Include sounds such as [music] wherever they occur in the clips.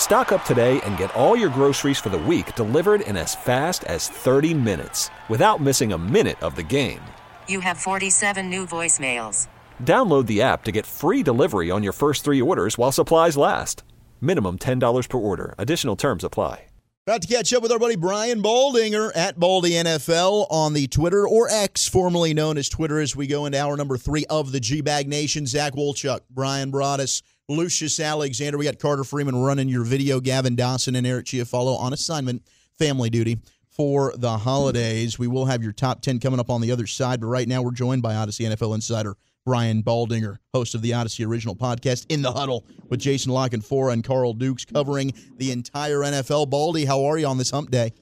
Stock up today and get all your groceries for the week delivered in as fast as 30 minutes without missing a minute of the game. You have 47 new voicemails. Download the app to get free delivery on your first three orders while supplies last. Minimum $10 per order. Additional terms apply. About to catch up with our buddy Brian Baldinger at Baldy NFL on the Twitter or X, formerly known as Twitter, as we go into hour number three of the G Bag Nation. Zach Wolchuk, Brian Broaddus, Lucius Alexander. We got Carter Freeman running your video, Gavin Dawson and Eric Chiafalo on assignment, family duty for the holidays. We will have your top 10 coming up on the other side, but right now we're joined by Odyssey NFL insider Brian Baldinger, host of the Odyssey Original Podcast, In the Huddle with Jason Canfora and Carl Dukes, covering the entire NFL. Baldy, how are you on this hump day?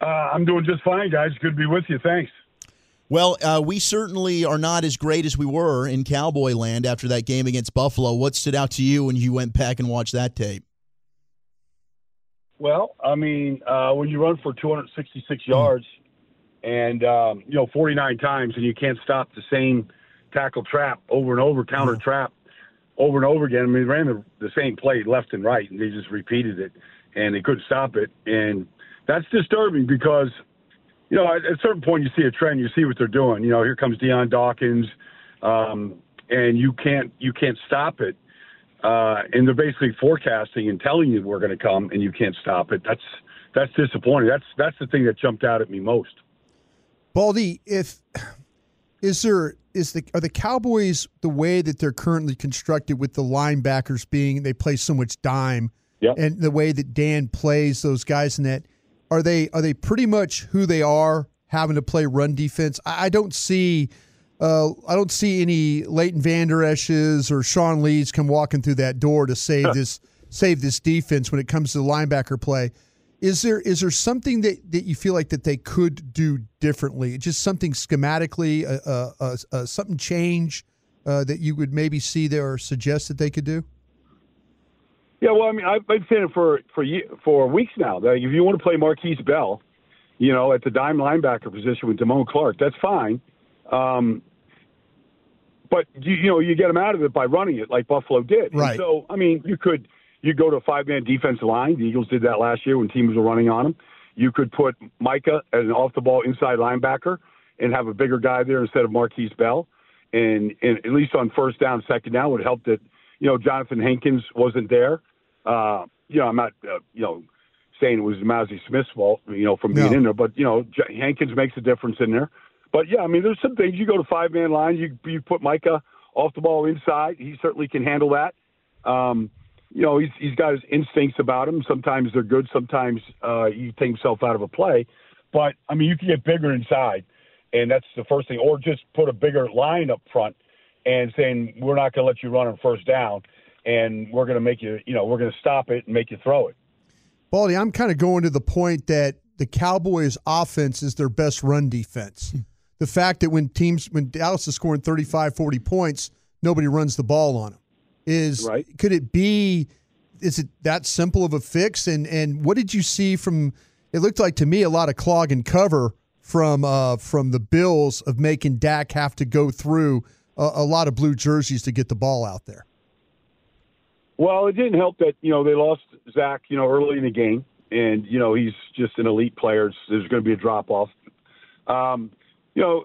Uh, I'm doing just fine, guys. Good to be with you. Thanks. Well, uh, we certainly are not as great as we were in Cowboy Land after that game against Buffalo. What stood out to you when you went back and watched that tape? Well, I mean, uh, when you run for 266 yards and um, you know 49 times, and you can't stop the same tackle trap over and over, counter trap over and over again. I mean, they ran the, the same play left and right, and they just repeated it, and they couldn't stop it, and that's disturbing because you know, at a certain point, you see a trend. You see what they're doing. You know, here comes Dion Dawkins, um, and you can't you can't stop it. Uh, and they're basically forecasting and telling you we're going to come, and you can't stop it. That's that's disappointing. That's that's the thing that jumped out at me most. Baldy, if is there is the are the Cowboys the way that they're currently constructed with the linebackers being they play so much dime, Yep. and the way that Dan plays those guys in that are they are they pretty much who they are having to play run defense? I, I don't see. Uh, I don't see any Leighton Vander Esch's or Sean Lee's come walking through that door to save this save this defense when it comes to the linebacker play. Is there is there something that, that you feel like that they could do differently? Just something schematically, uh, uh, uh, uh, something change uh, that you would maybe see there or suggest that they could do? Yeah, well, I mean, I've been saying it for for for weeks now that if you want to play Markquese Bell, you know, at the dime linebacker position with Damone Clark, that's fine. Um, but you, you know, you get him out of it by running it like Buffalo did. And so, I mean, you could you go to a five man defensive line. The Eagles did that last year when teams were running on them. You could put Micah as an off the ball inside linebacker and have a bigger guy there instead of Markquese Bell. And, and at least on first down, second down would help that you know Johnathan Hankins wasn't there. Uh, you know, I'm not uh, you know saying it was Mazi Smith's fault, you know, from being No. in there, but you know J- Hankins makes a difference in there. But yeah, I mean, there's some things you go to five man line. You you put Micah off the ball inside. He certainly can handle that. Um, you know, he's he's got his instincts about him. Sometimes they're good. Sometimes uh, he takes himself out of a play. But I mean, you can get bigger inside, and that's the first thing. Or just put a bigger line up front and saying we're not going to let you run on first down, and we're going to make you, you know, we're going to stop it and make you throw it. Baldy, I'm kind of going to the point that the Cowboys' offense is their best run defense. the fact that when teams, when Dallas is scoring 35, 40 points, nobody runs the ball on them. Is Right. could it be? Is it that simple of a fix? And and what did you see from? It looked like to me a lot of clog and cover from uh, from the Bills of making Dak have to go through a, a lot of blue jerseys to get the ball out there. Well, it didn't help that you know they lost Zach, you know, early in the game, and you know he's just an elite player. It's- There's going to be a drop off. Um, you know,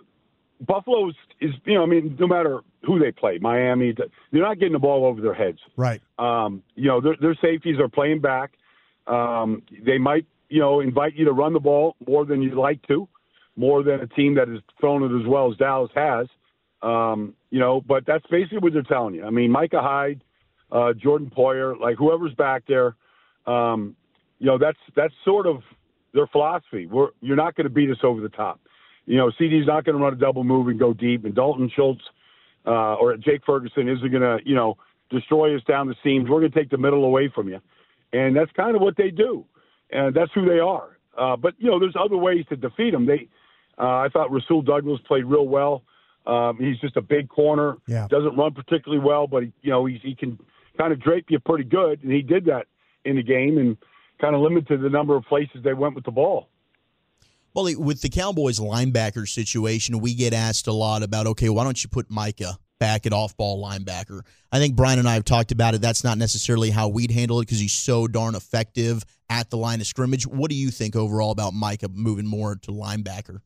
Buffalo is, is, you know, I mean, no matter who they play, Miami, they're not getting the ball over their heads. Right. Um, you know, their, their safeties are playing back. Um, they might, you know, invite you to run the ball more than you'd like to, more than a team that has thrown it as well as Dallas has. Um, you know, but that's basically what they're telling you. I mean, Micah Hyde, uh, Jordan Poyer, like whoever's back there, um, you know, that's that's sort of their philosophy. We're, you're not going to beat us over the top. You know, CD's not going to run a double move and go deep, and Dalton Schultz uh, or Jake Ferguson isn't going to, you know, destroy us down the seams. We're going to take the middle away from you, and that's kind of what they do. and that's who they are. Uh, but you know, there's other ways to defeat them. They, uh, I thought Rasul Douglas played real well. Um, he's just a big corner. Yeah. Doesn't run particularly well, but he, you know, he, he can kind of drape you pretty good, and he did that in the game and kind of limited the number of places they went with the ball. Well, with the Cowboys linebacker situation, we get asked a lot about, okay, why don't you put Micah back at off ball linebacker? I think Brian and I have talked about it. That's not necessarily how we'd handle it because he's so darn effective at the line of scrimmage. What do you think overall about Micah moving more to linebacker?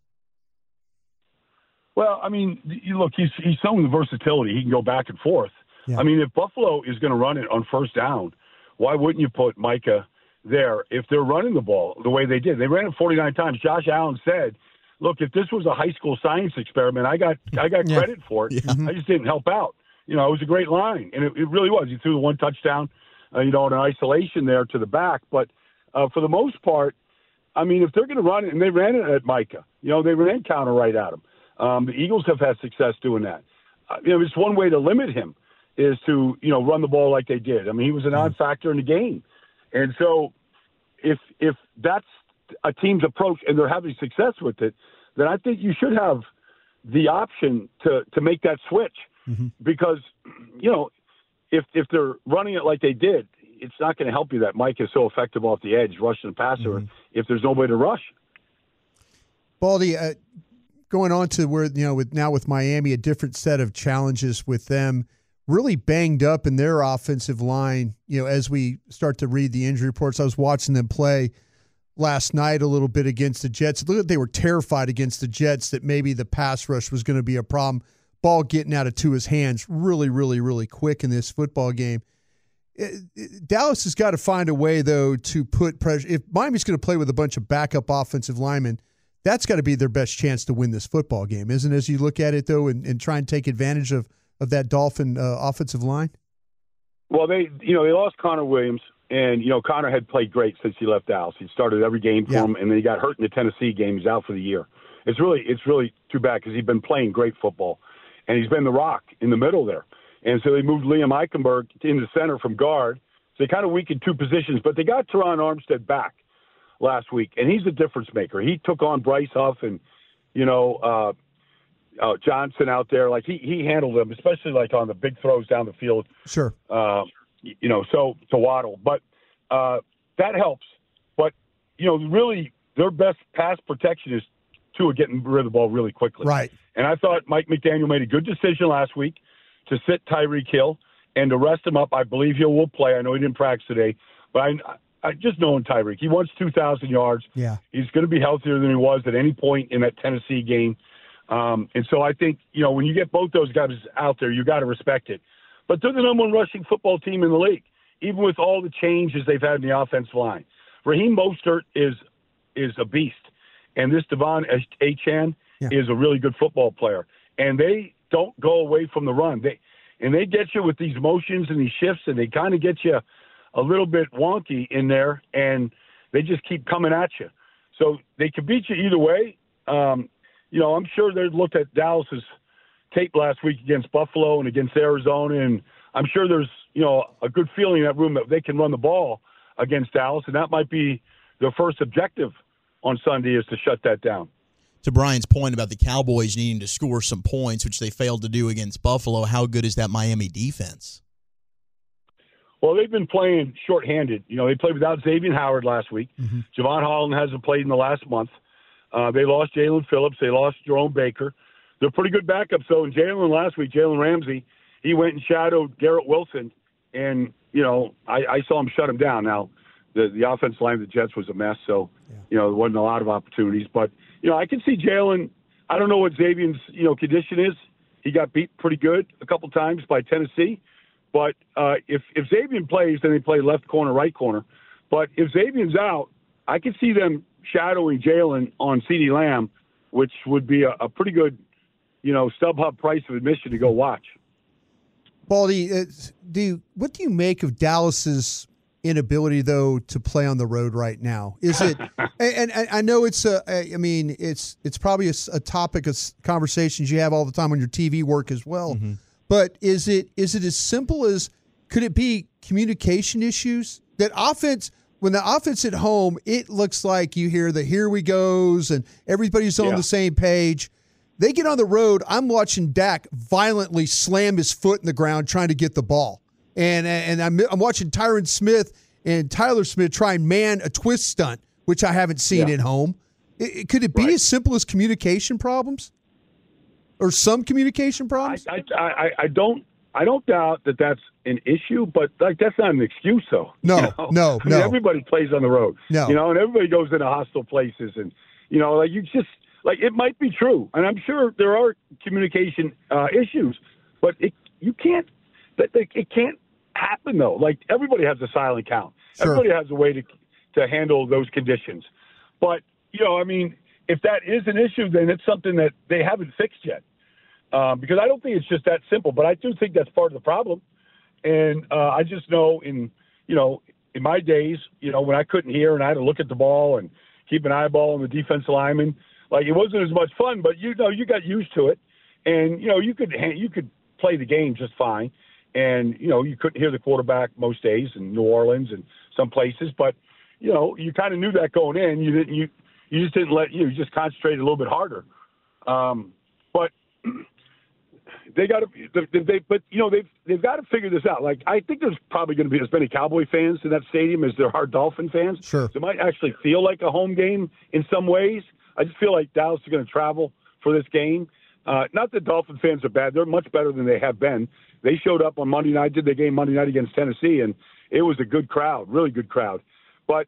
Well, I mean, look, he's he's shown the versatility. He can go back and forth. Yeah. I mean, if Buffalo is going to run it on first down, why wouldn't you put Micah there if they're running the ball the way they did? They ran it 49 times. Josh Allen said, "Look, if this was a high school science experiment, I got I got Yeah. credit for it. I just didn't help out. You know, it was a great line, and it, it really was. He threw the one touchdown, uh, you know, in an isolation there to the back. But uh, for the most part, I mean, if they're going to run it, and they ran it at Micah, you know, they ran counter right at him. Um, the Eagles have had success doing that. Uh, you know, it's one way to limit him is to you know run the ball like they did. I mean, he was a non-factor mm-hmm. in the game, and so if if that's a team's approach and they're having success with it, then I think you should have the option to to make that switch mm-hmm. because you know if if they're running it like they did, it's not going to help you that Mike is so effective off the edge rushing the passer mm-hmm. if there's nobody to rush. Baldy, uh, going on to where you know with now with Miami, a different set of challenges with them. Really banged up in their offensive line. You know, as we start to read the injury reports, I was watching them play last night a little bit against the Jets. Look, they were terrified against the Jets that maybe the pass rush was going to be a problem. Ball getting out of Tua's hands really, really, really quick in this football game. It- it- Dallas has got to find a way though to put pressure. If Miami's going to play with a bunch of backup offensive linemen, that's got to be their best chance to win this football game, isn't it? As you look at it though, and, and try and take advantage of of that Dolphin uh, offensive line. Well, they you know they lost Connor Williams, and you know Connor had played great since he left Dallas. He started every game for Yeah. him, and then he got hurt in the Tennessee game. He's out for the year. It's really it's really too bad because he's been playing great football, and he's been the rock in the middle there. And so they moved Liam Eichenberg in the center from guard. So they kind of weakened two positions, but they got Terron Armstead back last week, and he's a difference maker. He took on Bryce Huff and you know uh, uh, Johnson out there. Like he he handled them, especially like on the big throws down the field Sure. uh, you know, so to Waddle. But uh, that helps. But you know, really, their best pass protection is Tua getting rid of the ball really quickly. Right. And I thought Mike McDaniel made a good decision last week to sit Tyreek Hill and to rest him up. I believe he will play. I know he didn't practice today, but I, I just knowing Tyreek, he wants 2,000 yards. Yeah. He's going to be healthier than he was at any point in that Tennessee game. Um, and so I think, you know, when you get both those guys out there, you got to respect it. But they're the number one rushing football team in the league, even with all the changes they've had in the offensive line. Raheem Mostert is is a beast, and this De'Von Achane Yeah. is a really good football player. And they don't go away from the run. They and they get you with these motions and these shifts, and they kind of get you a little bit wonky in there, and they just keep coming at you. So they can beat you either way. Um, you know, I'm sure they looked at Dallas's tape last week against Buffalo and against Arizona, and I'm sure there's you know a good feeling in that room that they can run the ball against Dallas, and that might be their first objective on Sunday is to shut that down. To Brian's point about the Cowboys needing to score some points, which they failed to do against Buffalo, how good is that Miami defense? Well, they've been playing shorthanded. You know, they played without Xavier Howard last week. Mm-hmm. Jevon Holland hasn't played in the last month. Uh, they lost Jaelan Phillips. They lost Jerome Baker. They're pretty good backups, though. And Jalen last week, Jalen Ramsey, he went and shadowed Garrett Wilson, and you know, I, I saw him shut him down. Now, the the offensive line of the Jets was a mess, so you know there wasn't a lot of opportunities. But you know, I can see Jalen. I don't know what Xavier's you know condition is. He got beat pretty good a couple times by Tennessee. But uh, if if Xavier plays, then they play left corner, right corner. But if Xavier's out, I could see them shadowing Jalen on C.D. Lamb, which would be a, a pretty good, you know, StubHub price of admission to go watch. Baldy, it's, do you, what do you make of Dallas's inability though to play on the road right now? Is it? [laughs] and, and I know it's a. I mean, it's it's probably a topic of conversations you have all the time on your TV work as well. Mm-hmm. But is it is it as simple as could it be communication issues that offense? When the offense at home, it looks like you hear the here we goes and everybody's on Yeah. the same page. They get on the road. I'm watching Dak violently slam his foot in the ground trying to get the ball, and and I'm, I'm watching Tyron Smith and Tyler Smith try and man a twist stunt, which I haven't seen Yeah. at home. It- could it be Right. as simple as communication problems, or some communication I, problems? I, I, I don't I don't doubt that that's an issue, but like that's not an excuse though. [laughs] No, you know? no, I mean, no. Everybody plays on the road. No. you know, and everybody goes into hostile places, and you know, like you just like it might be true, and I'm sure there are communication uh, issues, but it you can't that that- it can't happen though. Like everybody has a silent count. Sure. Everybody has a way to to handle those conditions, but you know, I mean, if that is an issue, then it's something that they haven't fixed yet um, because I don't think it's just that simple. But I do think that's part of the problem. And uh, I just know in you know in my days, you know when I couldn't hear and I had to look at the ball and keep an eyeball on the defense lineman, like it wasn't as much fun. But you know you got used to it, and you know you could you could play the game just fine. And you know you couldn't hear the quarterback most days in New Orleans and some places, but you know you kind of knew that going in. You didn't you you just didn't let you, you just concentrated a little bit harder. Um, but they got to they, they but you know they've they've got to figure this out. Like I think there's probably going to be as many Cowboy fans in that stadium as there are Dolphin fans. Sure. So it might actually feel like a home game in some ways. I just feel like Dallas is going to travel for this game. Uh, not that Dolphin fans are bad; they're much better than they have been. They showed up on Monday night, did their game Monday night against Tennessee, and it was a good crowd, really good crowd. But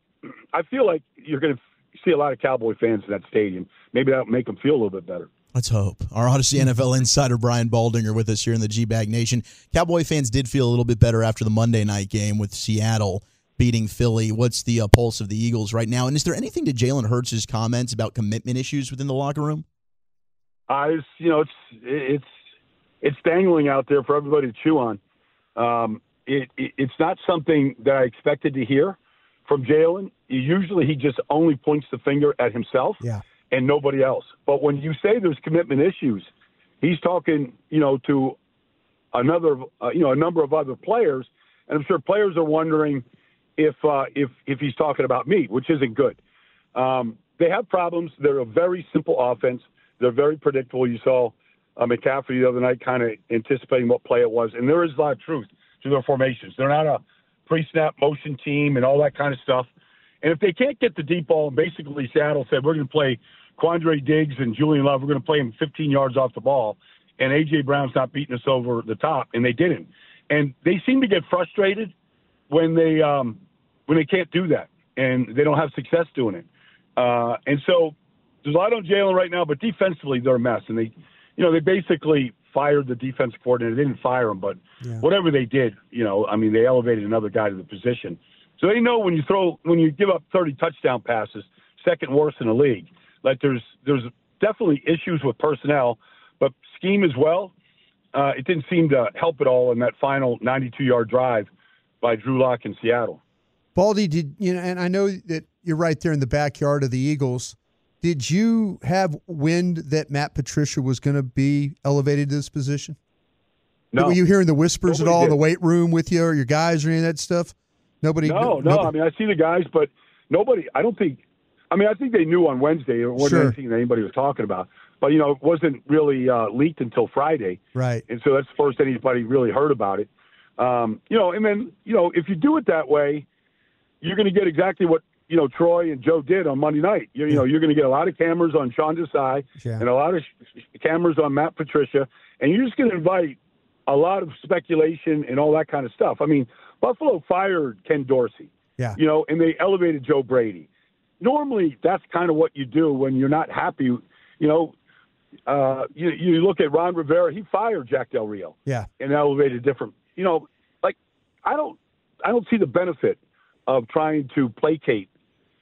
I feel like you're going to see a lot of Cowboy fans in that stadium. Maybe that'll make them feel a little bit better. Let's hope. Our Odyssey NFL insider Brian Baldinger with us here in the G Bag Nation. Cowboy fans did feel a little bit better after the Monday night game with Seattle beating Philly. What's the uh, pulse of the Eagles right now? And is there anything to Jalen Hurts' comments about commitment issues within the locker room? I, was- you know, it's it's it's dangling out there for everybody to chew on. Um, it, it it's not something that I expected to hear from Jalen. Usually, he just only points the finger at himself Yeah. And nobody else. But when you say there's commitment issues, he's talking, you know, to another, uh, you know, a number of other players, and I'm sure players are wondering if uh, if if he's talking about me, which isn't good. Um, they have problems. They're a very simple offense. They're very predictable. You saw uh, McCaffrey the other night kind of anticipating what play it was, and there is a lot of truth to their formations. They're not a pre-snap motion team and all that kind of stuff. And if they can't get the deep ball, and basically Seattle said we're going to play Quandre Diggs and Julian Love, we're going to play him 15 yards off the ball, and AJ Brown's not beating us over the top, and they didn't. And they seem to get frustrated when they um, when they can't do that, and they don't have success doing it. Uh, and so there's a lot on Jalen right now, but defensively they're a mess, and they, you know, they basically fired the defense coordinator. They didn't fire him, but whatever they did, you know, I mean, they elevated another guy to the position. So they know when you throw when you give up 30 touchdown passes, second worst in the league. Like there's there's definitely issues with personnel, but scheme as well. Uh, it didn't seem to help at all in that final 92 yard drive by Drew Lock in Seattle. Baldy, did you know? And I know that you're right there in the backyard of the Eagles. Did you have wind that Matt Patricia was going to be elevated to this position? No, Were you hearing the whispers at Nobody all in the weight room with you or your guys or any of that stuff? Nobody. No, no. nobody- I mean, I see the guys, but nobody. I don't think. I mean, I think they knew on Wednesday. It wasn't Sure. anything that anybody was talking about. But you know, it wasn't really uh, leaked until Friday, right. and so that's the first anybody really heard about it. Um, you know, and then you know, if you do it that way, you're going to get exactly what you know Troy and Joe did on Monday night. You, you know, you're going to get a lot of cameras on Sean Desai Yeah. and a lot of sh- cameras on Matt Patricia, and you're just going to invite a lot of speculation and all that kind of stuff. I mean, Buffalo fired Ken Dorsey Yeah. you know, and they elevated Joe Brady. Normally, that's kind of what you do when you're not happy. You know, uh, you, you look at Ron Rivera; he fired Jack Del Rio Yeah. and elevated different. You know, like I don't, I don't see the benefit of trying to placate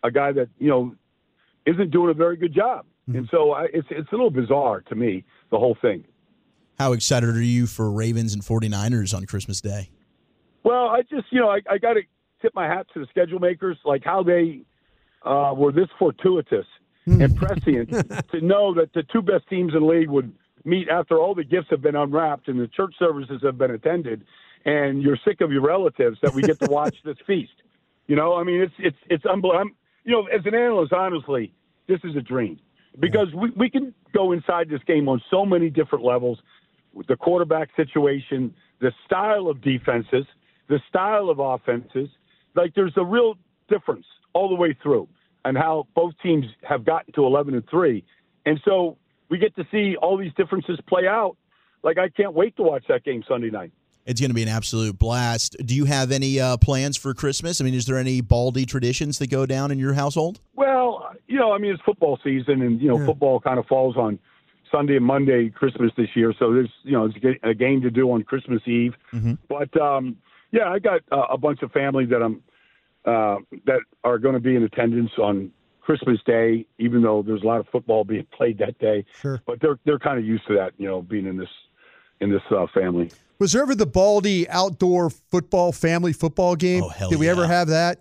a guy that you know isn't doing a very good job. And so I, it's it's a little bizarre to me the whole thing. How excited are you for Ravens and 49ers on Christmas Day? Well, I just, you know, I, I got to tip my hat to the schedule makers, like how they uh, were this fortuitous and prescient [laughs] to know that the two best teams in the league would meet after all the gifts have been unwrapped and the church services have been attended, and you're sick of your relatives that we get to watch [laughs] this feast. You know, I mean, it's it's it's unbelievable. You know, as an analyst, honestly, this is a dream because we we can go inside this game on so many different levels. With the quarterback situation, the style of defenses, the style of offenses. Like, there's a real difference all the way through, and how both teams have gotten to 11 and three, and so we get to see all these differences play out. Like, I can't wait to watch that game Sunday night. It's going to be an absolute blast. Do you have any uh, plans for Christmas? I mean, is there any Baldy traditions that go down in your household? Well, you know, I mean, it's football season, and you know, football kind of falls on Sunday and Monday, Christmas this year. So there's, you know, it's a game to do on Christmas Eve. But um, yeah, I got uh, a bunch of family that I'm uh, that are going to be in attendance on Christmas Day, even though there's a lot of football being [laughs] played that day. Sure. But they're they're kind of used to that, you know, being in this in this uh, family. Was there ever the Baldy outdoor football family football game? Oh, hell Did we ever have that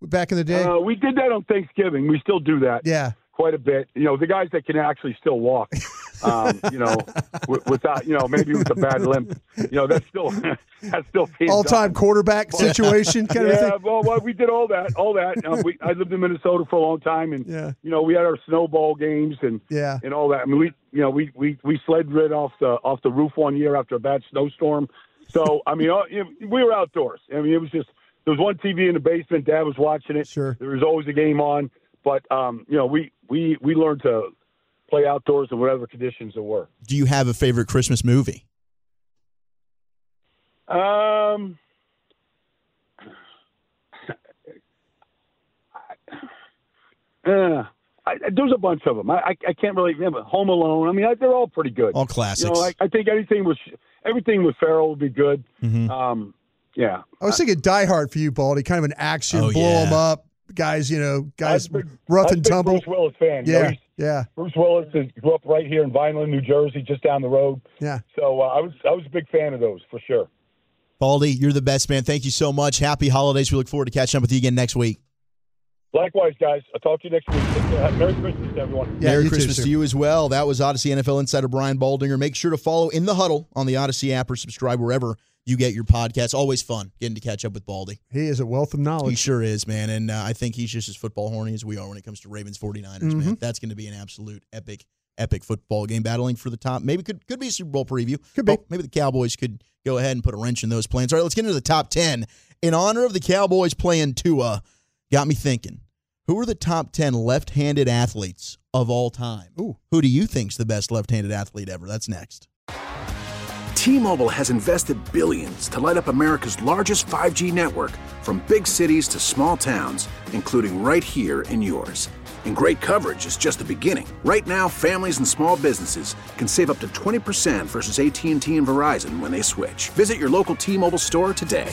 back in the day? Uh, we did that on Thanksgiving. We still do that. yeah. quite a bit. You know, the guys that can actually still walk, [laughs] um, you know, [laughs] w- without, you know, maybe with a bad limp, you know, that's still [laughs] that's still All time quarterback [laughs] situation kind of thing. well, well, we did all that, all that. Um, we, I lived in Minnesota for a long time, and Yeah. you know, we had our snowball games and Yeah. and all that. I mean, we, you know, we we we sled rid off the off the roof one year after a bad snowstorm. So I mean, uh, you know, we were outdoors. I mean, it was just there was one TV in the basement. Dad was watching it. Sure. There was always a game on, but um, you know, we we we learned to play outdoors in whatever conditions there were. Do you have a favorite Christmas movie? Um, uh, I, there's a bunch of them. I, I, I can't really remember. Home Alone. I mean, I, they're all pretty good. All classics. You know, I, I think anything with everything with Ferrell would be good. Mhm. Um, yeah. I was thinking Die Hard for you, Baldy. Kind of an action, Oh, blow yeah. them up, guys. You know, guys I'm a big- rough I'm and big tumble. Bruce Willis fan. You know, Yeah, Bruce Willis is, grew up right here in Vineland, New Jersey, just down the road. yeah. So uh, I was I was a big fan of those for sure. Baldy, you're the best man. Thank you so much. Happy holidays. We look forward to catching up with you again next week. Likewise, guys. I'll talk to you next week. Merry Christmas, to everyone. Yeah, Merry you too, Christmas sir. to you as well. That was Odyssey NFL insider Brian Baldinger. Make sure to follow In the Huddle on the Odyssey app or subscribe wherever you get your podcasts. Always fun getting to catch up with Baldy. He is a wealth of knowledge. He sure is, man. And uh, I think he's just as football horny as we are when it comes to Ravens 49ers, man. Mm-hmm. That's going to be an absolute epic, epic football game battling for the top. Maybe could could be a Super Bowl preview. Could be. Oh, maybe the Cowboys could go ahead and put a wrench in those plans. All right, let's get into the top 10. In honor of the Cowboys playing Tua, got me thinking. Who are the top 10 left-handed athletes of all time? Ooh. Who do you think's the best left-handed athlete ever? That's next. T-Mobile has invested billions to light up America's largest 5G network from big cities to small towns, including right here in yours. And great coverage is just the beginning. Right now, families and small businesses can save up to 20% versus AT&T and Verizon when they switch. Visit your local T-Mobile store today.